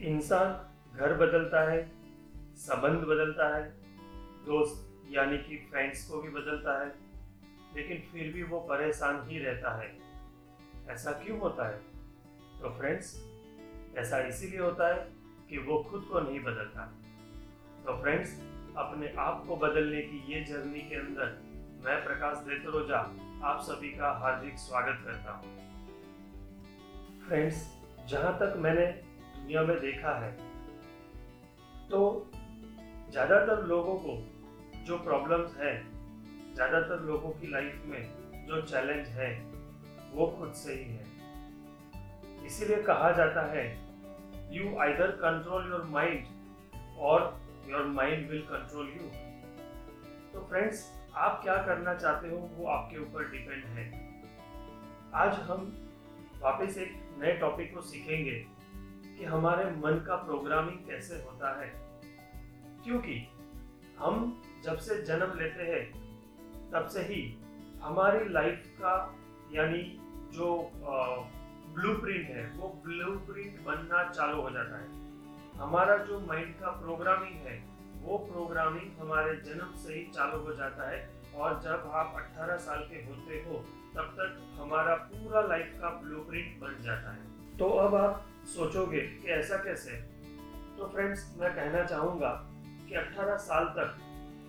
इंसान घर बदलता है, संबंध बदलता है, दोस्त यानी कि फ्रेंड्स को भी बदलता है, लेकिन फिर भी वो परेशान ही रहता है। ऐसा क्यों होता है? तो फ्रेंड्स ऐसा इसीलिए होता है कि वो खुद को नहीं बदलता। तो फ्रेंड्स अपने आप को बदलने की ये जर्नी के अंदर मैं प्रकाश देतरोजा आप सभी का हार्दिक स्वागत करता हूँ। फ्रेंड्स जहाँ तक मैंने दुनिया में देखा है। तो ज़्यादातर लोगों को जो प्रॉब्लम्स है, ज़्यादातर लोगों की लाइफ में जो चैलेंज है, वो खुद से ही है। इसीलिए कहा जाता है you either control your mind or your mind will control you तो फ्रेंड्स आप क्या करना चाहते हो, वो आपके ऊपर डिपेंड है। आज हम वापस एक नए टॉपिक को सीखेंगे। कि हमारे मन का प्रोग्रामिंग कैसे होता है। क्योंकि हम जब से जन्म लेते हैं, तब से ही हमारी लाइफ का यानी जो ब्लूप्रिंट है, वो ब्लूप्रिंट बनना चालू हो जाता है। हमारा जो माइंड का प्रोग्रामिंग है, वो प्रोग्रामिंग हमारे जन्म से ही चालू हो जाता है और जब आप 18 साल के होते हो, तब तक हमारा पूरा लाइफ का ब्लूप्रिंट बन जाता है। तो अब आप सोचोगे कि ऐसा कैसे? तो फ्रेंड्स मैं कहना चाहूँगा कि 18 साल तक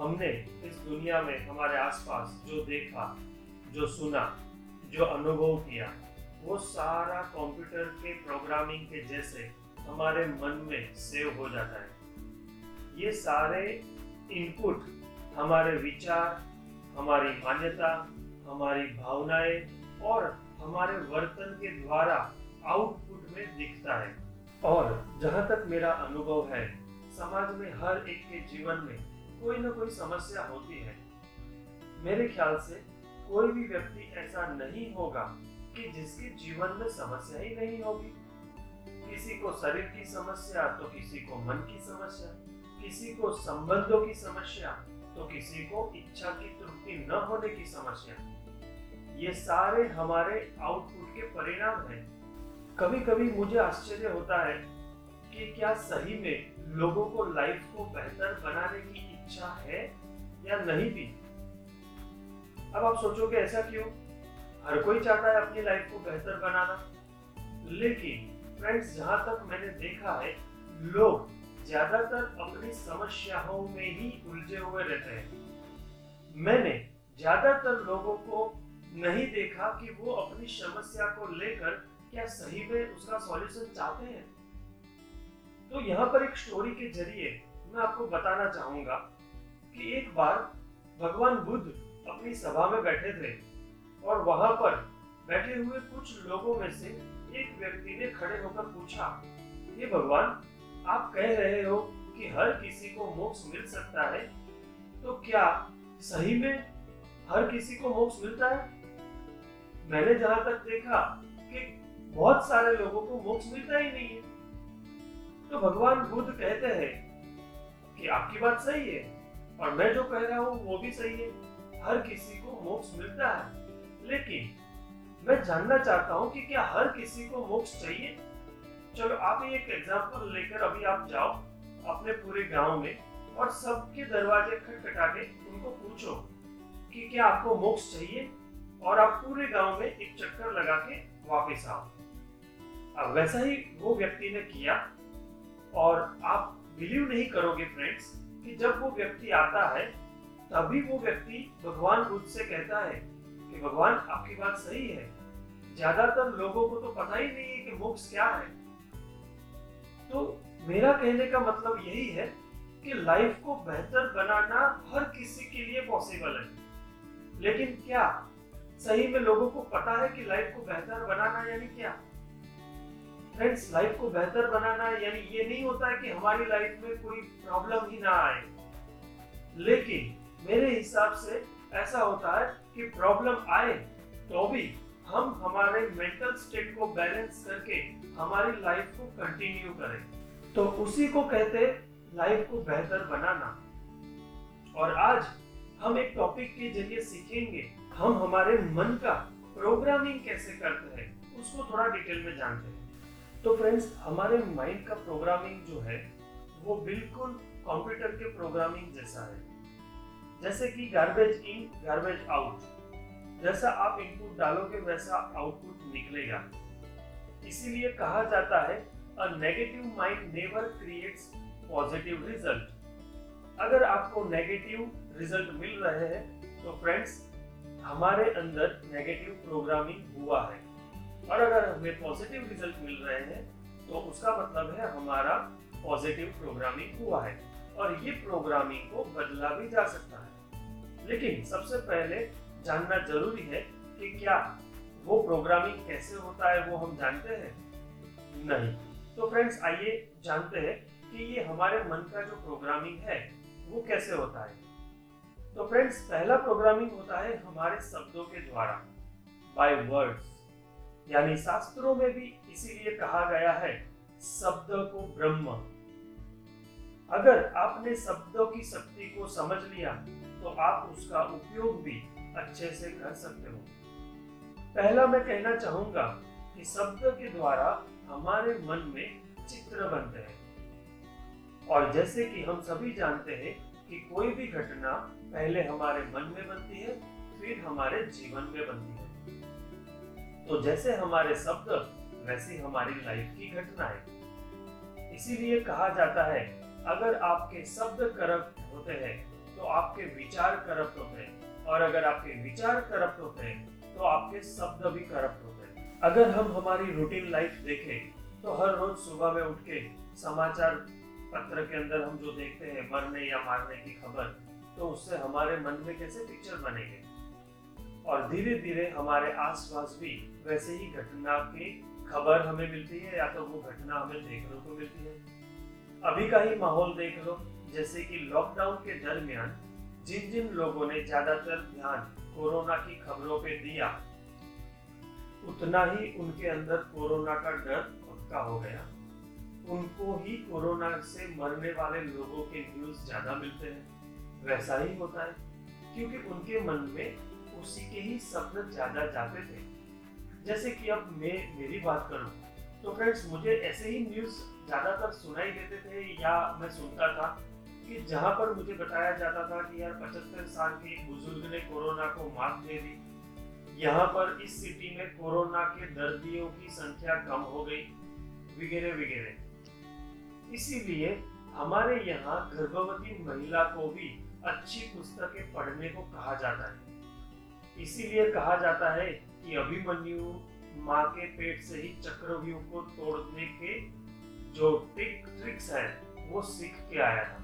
हमने इस दुनिया में हमारे आसपास जो देखा, जो सुना, जो अनुभव किया, वो सारा कंप्यूटर के प्रोग्रामिंग के जैसे हमारे मन में सेव हो जाता है। ये सारे इनपुट हमारे विचार, हमारी मान्यता, हमारी भावनाएँ और हमारे वर्तन के द्वारा आउटपुट में दिखता है। और जहाँ तक मेरा अनुभव है, समाज में हर एक के जीवन में कोई ना कोई समस्या होती है। मेरे ख्याल से कोई भी व्यक्ति ऐसा नहीं होगा कि जिसके जीवन में समस्या ही नहीं होगी। किसी को शरीर की समस्या तो किसी को मन की समस्या। किसी को संबंधों की समस्या तो किसी को इच्छा की तृप्ति न होने की समस्या। ये सारे हमारे आउटपुट के परिणाम हैं। कभी कभी मुझे आश्चर्य होता है कि क्या सही में लोगों को लाइफ को बेहतर बनाने की इच्छा है या नहीं भी? अब आप सोचोगे ऐसा क्यों? हर कोई चाहता है अपनी लाइफ को बेहतर बनाना। लेकिन फ्रेंड्स जहाँ तक मैंने देखा है, लोग ज़्यादातर अपनी समस्याओं में ही उलझे हुए रहते हैं। मैंने ज़्यादातर लोगों को नहीं देखा कि वो अपनी समस्या को लेकर क्या सही में उसका सॉल्यूशन चाहते हैं? तो यहाँ पर एक स्टोरी के ज़रिए मैं आपको बताना चाहूँगा कि एक बार भगवान बुद्ध अपनी सभा में बैठे थे और वहाँ पर बैठे हुए कुछ लोगों में से एक व्यक्ति ने खड़े होकर पूछा ये भगवान, आप कह रहे हो कि हर किसी को मोक्ष मिल सकता है? तो क्या सही में हर किसी को मोक्ष मिलता है? मैंने जहाँ तक देखा कि बहुत सारे लोगों को मोक्ष मिलता ही नहीं है। तो भगवान बुद्ध कहते हैं कि आपकी बात सही है, और मैं जो कह रहा हूँ वो भी सही है। हर किसी को मोक्ष मिलता है, लेकिन मैं जानना चाहता हूँ कि क्या हर किसी को मोक्ष चाहिए? चलो, आप एक एग्ज़ाम्पल लेकर अभी आप जाओ अपने पूरे गाँव में और सबके दरवाजे खटखटा के उनको पूछो कि क्या आपको मोक्ष चाहिए? और आप पूरे गाँव में एक चक्कर लगा के वापस आओ। वैसा ही वो व्यक्ति ने किया और आप बिलीव नहीं करोगे फ्रेंड्स कि जब वो व्यक्ति आता है, तभी वो व्यक्ति भगवान बुद्ध से कहता है कि भगवान, आपकी बात सही है। ज़्यादातर लोगों को तो पता ही नहीं है कि मोक्ष क्या है। तो मेरा कहने का मतलब यही है कि लाइफ को बेहतर बनाना हर किसी के लिए पॉसिबल है। लेकिन क्या सही में लोगों को पता है कि लाइफ को बेहतर बनाना यानी क्या? फ्रेंड्स लाइफ को बेहतर बनाना यानी ये नहीं होता है कि हमारी लाइफ में कोई प्रॉब्लम ही ना आए। लेकिन मेरे हिसाब से ऐसा होता है कि प्रॉब्लम आए तो भी हम हमारे मेंटल स्टेट को बैलेंस करके हमारी लाइफ को कंटिन्यू करें। तो उसी को कहते लाइफ को बेहतर बनाना। और आज हम एक टॉपिक के ज़रिए सीखेंगे, हम हमारे मन का प्रोग्रामिंग कैसे करते हैं, उसको थोड़ा डिटेल में जानते हैं। तो फ्रेंड्स हमारे माइंड का प्रोग्रामिंग जो है, वो बिल्कुल कंप्यूटर के प्रोग्रामिंग जैसा है। जैसे कि गार्बेज इन गार्बेज आउट जैसा आप इनपुट डालोगे, वैसा आउटपुट निकलेगा। इसीलिए कहा जाता है a negative mind never creates positive result अगर आपको नेगेटिव रिज़ल्ट मिल रहे हैं तो फ्रेंड्स हमारे अंदर नेगेटिव प्रोग्रामिंग हुआ है। और अगर हमें पॉजिटिव रिज़ल्ट मिल रहे हैं तो उसका मतलब है हमारा पॉजिटिव प्रोग्रामिंग हुआ है। और ये प्रोग्रामिंग को बदला भी जा सकता है। लेकिन सबसे पहले जानना ज़रूरी है कि क्या वो प्रोग्रामिंग कैसे होता है, वो हम जानते हैं? नहीं। तो फ्रेंड्स आइए जानते हैं कि ये हमारे मन का जो प्रोग्रामिंग है, वो कैसे होता है। तो फ्रेंड्स पहला प्रोग्रामिंग होता है हमारे शब्दों के द्वारा बाय वर्ड्स यानी शास्त्रों में भी इसीलिए कहा गया है, शब्द को ब्रह्म। अगर आपने शब्दों की शक्ति को समझ लिया तो आप उसका उपयोग भी अच्छे से कर सकते हो। पहला मैं कहना चाहूँगा कि शब्द के द्वारा हमारे मन में चित्र बनते हैं। और जैसे कि हम सभी जानते हैं कि कोई भी घटना पहले हमारे मन में बनती है, फिर हमारे जीवन में बनती है। तो जैसे हमारे शब्द, वैसी हमारी लाइफ की घटना है। इसीलिए कहा जाता है, अगर आपके शब्द करप्ट होते हैं तो आपके विचार करप्ट होते हैं। और अगर आपके विचार करप्ट होते हैं तो आपके शब्द भी करप्ट होते हैं। अगर हम हमारी रूटीन लाइफ देखें तो हर रोज सुबह में उठ के समाचार पत्र के अंदर हम जो देखते हैं, मरने या मारने की खबर तो उससे हमारे मन में कैसे पिक्चर बनेंगे? और धीरे धीरे हमारे आसपास भी वैसे ही घटना की खबर हमें मिलती है, या तो वो घटना हमें देखने को मिलती है। अभी का ही माहौल देख लो, जैसे कि लॉकडाउन के दरमियान जिन जिन लोगों ने ज़्यादातर ध्यान कोरोना की खबरों पे दिया, उतना ही उनके अंदर कोरोना का डर पक्का हो गया। उनको ही कोरोना से मरने वाले लोगों के न्यूज़ ज़्यादा मिलते हैं। वैसा ही होता है, क्योंकि उनके मन में उसी के ही सपने ज़्यादा जाते थे। जैसे कि अब मैं, मेरी बात करूँ तो फ्रेंड्स मुझे ऐसे ही न्यूज़ ज़्यादातर सुनाई देते थे या मैं सुनता था कि जहाँ पर मुझे बताया जाता था कि यार पचहत्तर साल के बुज़ुर्ग ने कोरोना को मात दे दी। यहाँ पर इस सिटी में कोरोना के दर्दियों की संख्या कम हो गई, वगैरह वगैरह। इसीलिए हमारे यहाँ गर्भवती महिला को भी अच्छी पुस्तकें पढ़ने को कहा जाता है। इसीलिए कहा जाता है कि अभिमन्यु माँ के पेट से ही चक्रव्यूह को तोड़ने के जो टिक ट्रिक्स है, वो सीख के आया था।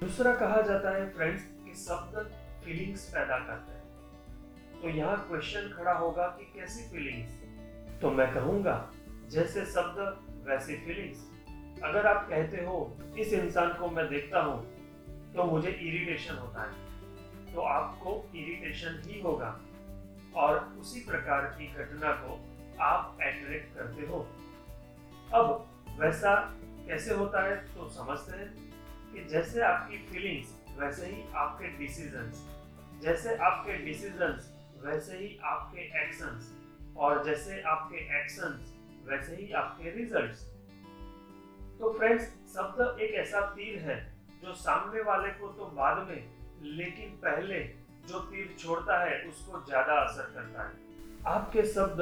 दूसरा कहा जाता है फ्रेंड्स कि शब्द फीलिंग्स पैदा करते हैं। तो यहाँ क्वेश्चन खड़ा होगा कि कैसी फीलिंग्स तो मैं कहूँगा, जैसे शब्द, वैसी फीलिंग्स अगर आप कहते हो, इस इंसान को मैं देखता हूँ तो मुझे इरिटेशन होता है। तो आपको इरिटेशन ही होगा। और उसी प्रकार की घटना को आप एट्रैक्ट करते हो। अब वैसा कैसे होता है तो समझते हैं कि जैसे आपकी फीलिंग्स वैसे ही आपके डिसीजंस जैसे आपके डिसीजंस वैसे ही आपके एक्शंस और जैसे आपके एक्शंस वैसे ही आपके रिजल्ट्स तो फ्रेंड्स शब्द एक ऐसा तीर है जो सामने वाले को तो बाद में, लेकिन पहले जो तीर छोड़ता है, उसको ज़्यादा असर करता है। आपके शब्द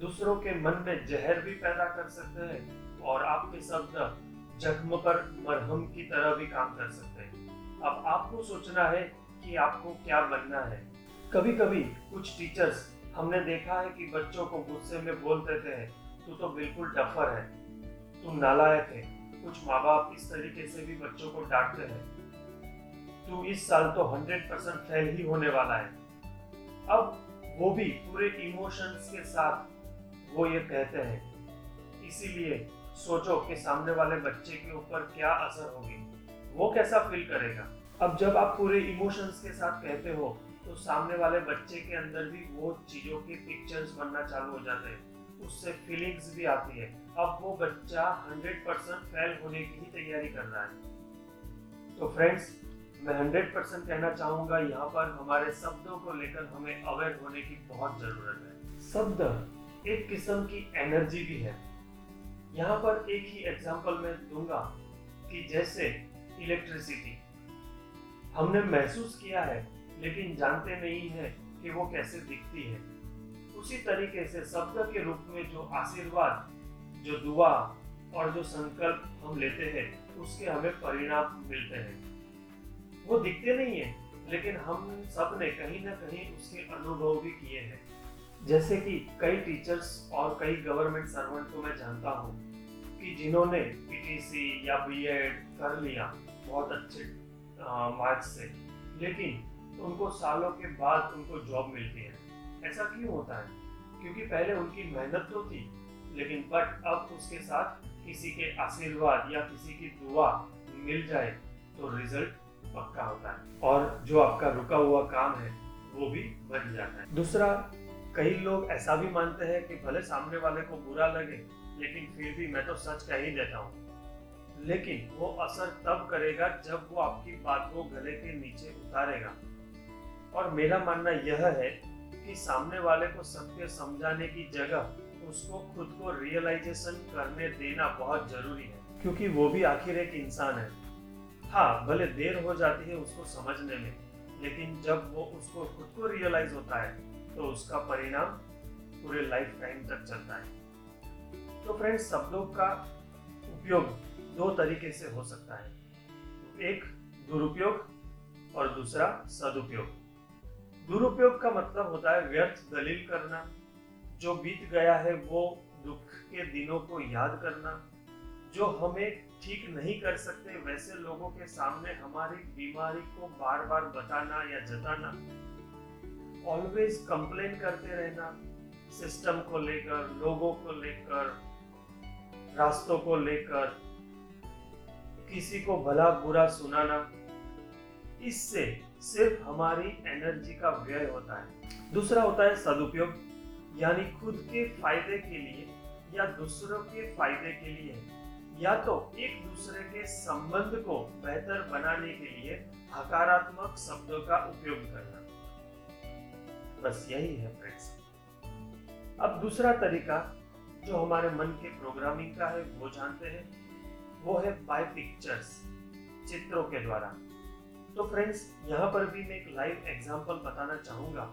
दूसरों के मन में जहर भी पैदा कर सकते हैं और आपके शब्द जख्म पर मरहम की तरह भी काम कर सकते हैं। अब आपको सोचना है कि आपको क्या बनना है। कभी कभी कुछ टीचर्स हमने देखा है कि बच्चों को गुस्से में बोल देते हैं, तू तो बिल्कुल डफर है। तू नालायक है। कुछ माँ बाप इस तरीके से भी बच्चों को डांटते हैं। तू इस साल तो हंड्रेड परसेंट फेल ही होने वाला है। अब वो भी पूरे इमोशंस के साथ वो ये कहते हैं। इसीलिए सोचो कि सामने वाले बच्चे के ऊपर क्या असर होगी। वो कैसा फील करेगा? अब जब आप पूरे इमोशंस के साथ कहते हो तो सामने वाले बच्चे के अंदर भी वो चीज़ों के पिक्चर्स बनना चालू हो जाते हैं। उससे फीलिंग्स भी आती है। अब वो बच्चा 100 परसेंट फेल होने की तैयारी कर रहा है। तो फ्रेंड्स मैं 100 परसेंट कहना चाहूँगा यहाँ पर हमारे शब्दों को लेकर हमें अवेयर होने की बहुत ज़रूरत है। शब्द एक किस्म की एनर्जी भी है। यहाँ पर एक ही एग्ज़ाम्पल मैं दूँगा कि जैसे इलेक्ट्रिसिटी हमने महसूस किया है लेकिन जानते नहीं है कि वो कैसे दिखती है। उसी तरीके से शब्द के रूप में जो आशीर्वाद जो दुआ और जो संकल्प हम लेते हैं उसके हमें परिणाम मिलते हैं। वो दिखते नहीं है, लेकिन हम सबने कहीं ना कहीं उसके अनुभव भी किए हैं। जैसे कि कई टीचर्स और कई गवर्नमेंट सर्वेंट को मैं जानता हूँ कि जिन्होंने पीटीसी या बीएड कर लिया बहुत अच्छे मार्क्स से, लेकिन उनको सालों के बाद उनको जॉब मिलती है। ऐसा क्यों होता है? क्योंकि पहले उनकी मेहनत तो थी, लेकिन बट अब उसके साथ किसी के आशीर्वाद या किसी की दुआ मिल जाए तो रिज़ल्ट पक्का होता है। और जो आपका रुका हुआ काम है, वो भी बन जाता है। दूसरा, कई लोग ऐसा भी मानते हैं कि भले सामने वाले को बुरा लगे, लेकिन फिर भी मैं तो सच कह ही देता हूँ। लेकिन वो असर तब करेगा जब वो आपकी बात को गले के नीचे उतारेगा। और मेरा मानना यह है कि सामने वाले को सत्य समझाने की जगह उसको खुद को रियलाइजेशन करने देना बहुत ज़रूरी है, क्योंकि वो भी आखिर एक इंसान है। हाँ भले देर हो जाती है उसको समझने में, लेकिन जब वो उसको खुद को रियलाइज़ होता है तो उसका परिणाम पूरे लाइफ टाइम तक चलता है। तो फ्रेंड्स शब्दों का उपयोग दो तरीके से हो सकता है। एक, दुरुपयोग, और दूसरा, सदुपयोग। दुरुपयोग का मतलब होता है व्यर्थ दलील करना, जो बीत गया है वो दुख के दिनों को याद करना, जो हमें ठीक नहीं कर सकते, वैसे लोगों के सामने हमारी बीमारी को बार बार बताना या जताना ऑलवेज कंप्लेन करते रहना सिस्टम को लेकर, लोगों को लेकर, रास्तों को लेकर, किसी को भला बुरा सुनाना, इससे सिर्फ़ हमारी एनर्जी का व्यय होता है। दूसरा होता है सदुपयोग, यानी खुद के फ़ायदे के लिए या दूसरों के फ़ायदे के लिए। या तो एक दूसरे के संबंध को बेहतर बनाने के लिए हकारात्मक शब्दों का उपयोग करना। बस यही है फ्रेंड्स अब दूसरा तरीका जो हमारे मन के प्रोग्रामिंग का है, वो जानते हैं। वो है बाय पिक्चर्स चित्रों के द्वारा। तो फ्रेंड्स यहाँ पर भी मैं एक लाइव एग्जांपल बताना चाहूँगा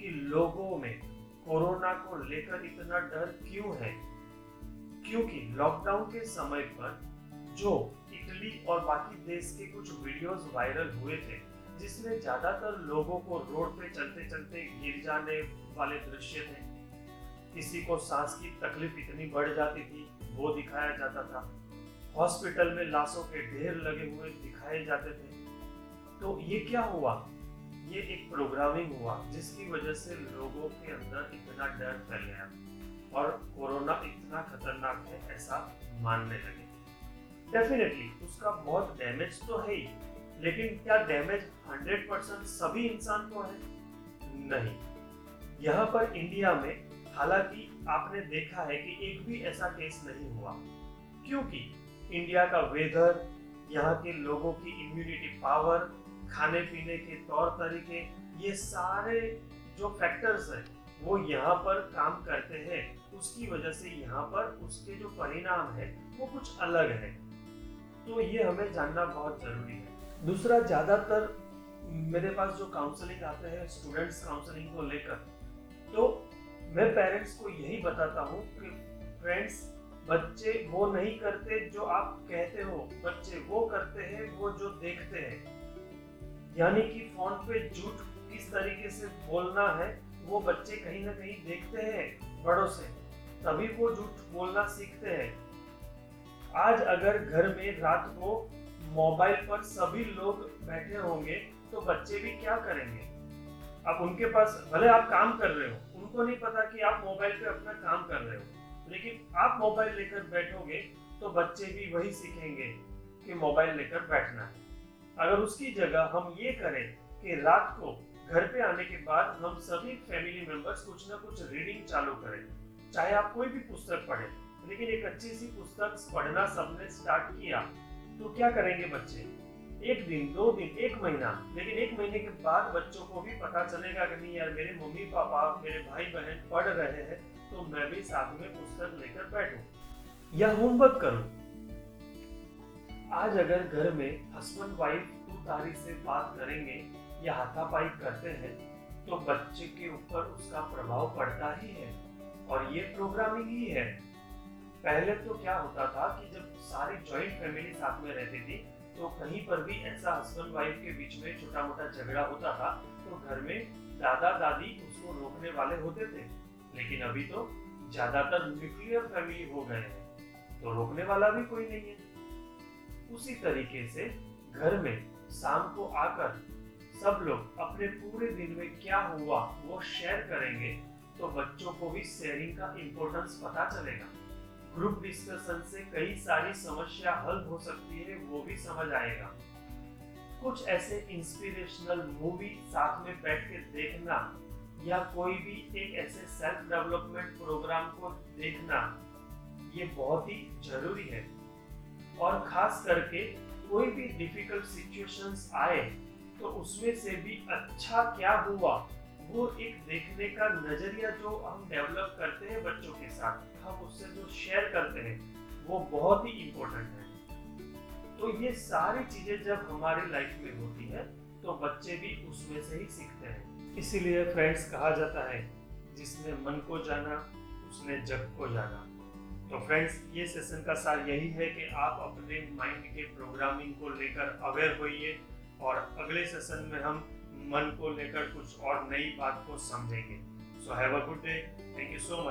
कि लोगों में कोरोना को लेकर इतना डर क्यों है? क्योंकि लॉकडाउन के समय पर जो इटली और बाकी देश के कुछ वीडियोस वायरल हुए थे, जिसमें ज़्यादातर लोगों को रोड पे चलते चलते गिर जाने वाले दृश्य थे। किसी को सांस की तकलीफ़ इतनी बढ़ जाती थी, वो दिखाया जाता था। हॉस्पिटल में लाशों के ढेर लगे हुए दिखाए जाते थे। तो ये क्या हुआ? ये एक प्रोग्रामिंग हुआ, जिसकी वजह से लोगों के अंदर इतना डर फैल गया। और कोरोना इतना खतरनाक है, ऐसा मानने लगे। डेफिनेटली उसका बहुत डैमेज तो है ही, लेकिन क्या डैमेज 100 परसेंट सभी इंसान को है? नहीं। यहाँ पर इंडिया में, हालाँकि आपने देखा है कि एक भी ऐसा केस नहीं हुआ। क्योंकि इंडिया का वेदर यहाँ के लोगों की इम्यूनिटी पावर खाने पीने के तौर तरीके, ये सारे जो फैक्टर्स हैं, वो यहाँ पर काम करते हैं। उसकी वजह से यहाँ पर उसके जो परिणाम है, वो कुछ अलग है। तो ये हमें जानना बहुत ज़रूरी है। दूसरा, ज़्यादातर मेरे पास जो काउंसलिंग आते हैं स्टूडेंट्स काउंसलिंग को लेकर तो मैं पेरेंट्स को यही बताता हूँ कि फ्रेंड्स बच्चे वो नहीं करते जो आप कहते हो। बच्चे वो करते हैं, वो जो देखते हैं। यानी कि फ़ोन पे झूठ किस तरीके से बोलना है, वो बच्चे कहीं ना कहीं देखते हैं, बड़ों से। तभी वो झूठ बोलना सीखते हैं। आज अगर घर में रात को मोबाइल पर सभी लोग बैठे होंगे तो बच्चे भी क्या करेंगे? अब उनके पास, भले आप काम कर रहे हो, उनको नहीं पता कि आप मोबाइल पे अपना काम कर रहे हो। लेकिन आप मोबाइल लेकर बैठोगे तो बच्चे भी वही सीखेंगे कि मोबाइल लेकर बैठना है। अगर उसकी जगह हम ये करें कि रात को घर पे आने के बाद हम सभी फैमिली मेंबर्स कुछ ना कुछ रीडिंग चालू करें। चाहे आप कोई भी पुस्तक पढ़े, लेकिन एक अच्छी सी पुस्तक पढ़ना सबने स्टार्ट किया तो क्या करेंगे बच्चे? एक दिन, दो दिन, एक महीना, लेकिन एक महीने के बाद बच्चों को भी पता चलेगा कि नहीं यार, मेरे मम्मी, पापा, मेरे भाई बहन पढ़ रहे हैं तो मैं भी साथ में पुस्तक लेकर बैठूं। या होमवर्क करो? आज अगर घर में हस्बैंड वाइफ तू तारी से बात करेंगे या हाथापाई करते हैं तो बच्चे के ऊपर उसका प्रभाव पड़ता ही है। और ये प्रोग्रामिंग ही है। पहले तो क्या होता था कि जब सारी जॉइंट फैमिली साथ में रहती थी तो कहीं पर भी ऐसा हस्बैंड वाइफ के बीच में छोटा मोटा झगड़ा होता था तो घर में दादा दादी उसको रोकने वाले होते थे। लेकिन अभी तो ज़्यादातर न्यूक्लियर फैमिली हो गए हैं तो रोकने वाला भी कोई नहीं है। उसी तरीके से घर में शाम को आकर सब लोग अपने पूरे दिन में क्या हुआ, वो शेयर करेंगे। तो बच्चों को भी शेयरिंग का इम्पोर्टेंस पता चलेगा। ग्रुप डिस्कशन से कई सारी समस्या हल हो सकती है, वो भी समझ आएगा। कुछ ऐसे इंस्पिरेशनल मूवी साथ में बैठ के देखना या कोई भी एक ऐसे सेल्फ डेवलपमेंट प्रोग्राम को देखना, ये बहुत ही ज़रूरी है। और खास करके कोई भी डिफ़िकल्ट सिचुएशंस आए तो उसमें से भी अच्छा क्या हुआ वो एक देखने का नज़रिया जो हम डेवलप करते हैं बच्चों के साथ, हम उससे जो शेयर करते हैं, वो बहुत ही इम्पोर्टेंट है। तो ये सारी चीज़ें जब हमारी लाइफ में होती है तो बच्चे भी उसमें से ही सीखते हैं। इसीलिए फ्रेंड्स कहा जाता है, जिसने मन को जाना, उसने जग को जाना। तो फ्रेंड्स ये सेशन का सार यही है कि आप अपने माइंड के प्रोग्रामिंग को लेकर अवेयर होइए और अगले सेशन में हम मन को लेकर कुछ और नई बात को समझेंगे। So have a good day thank you so much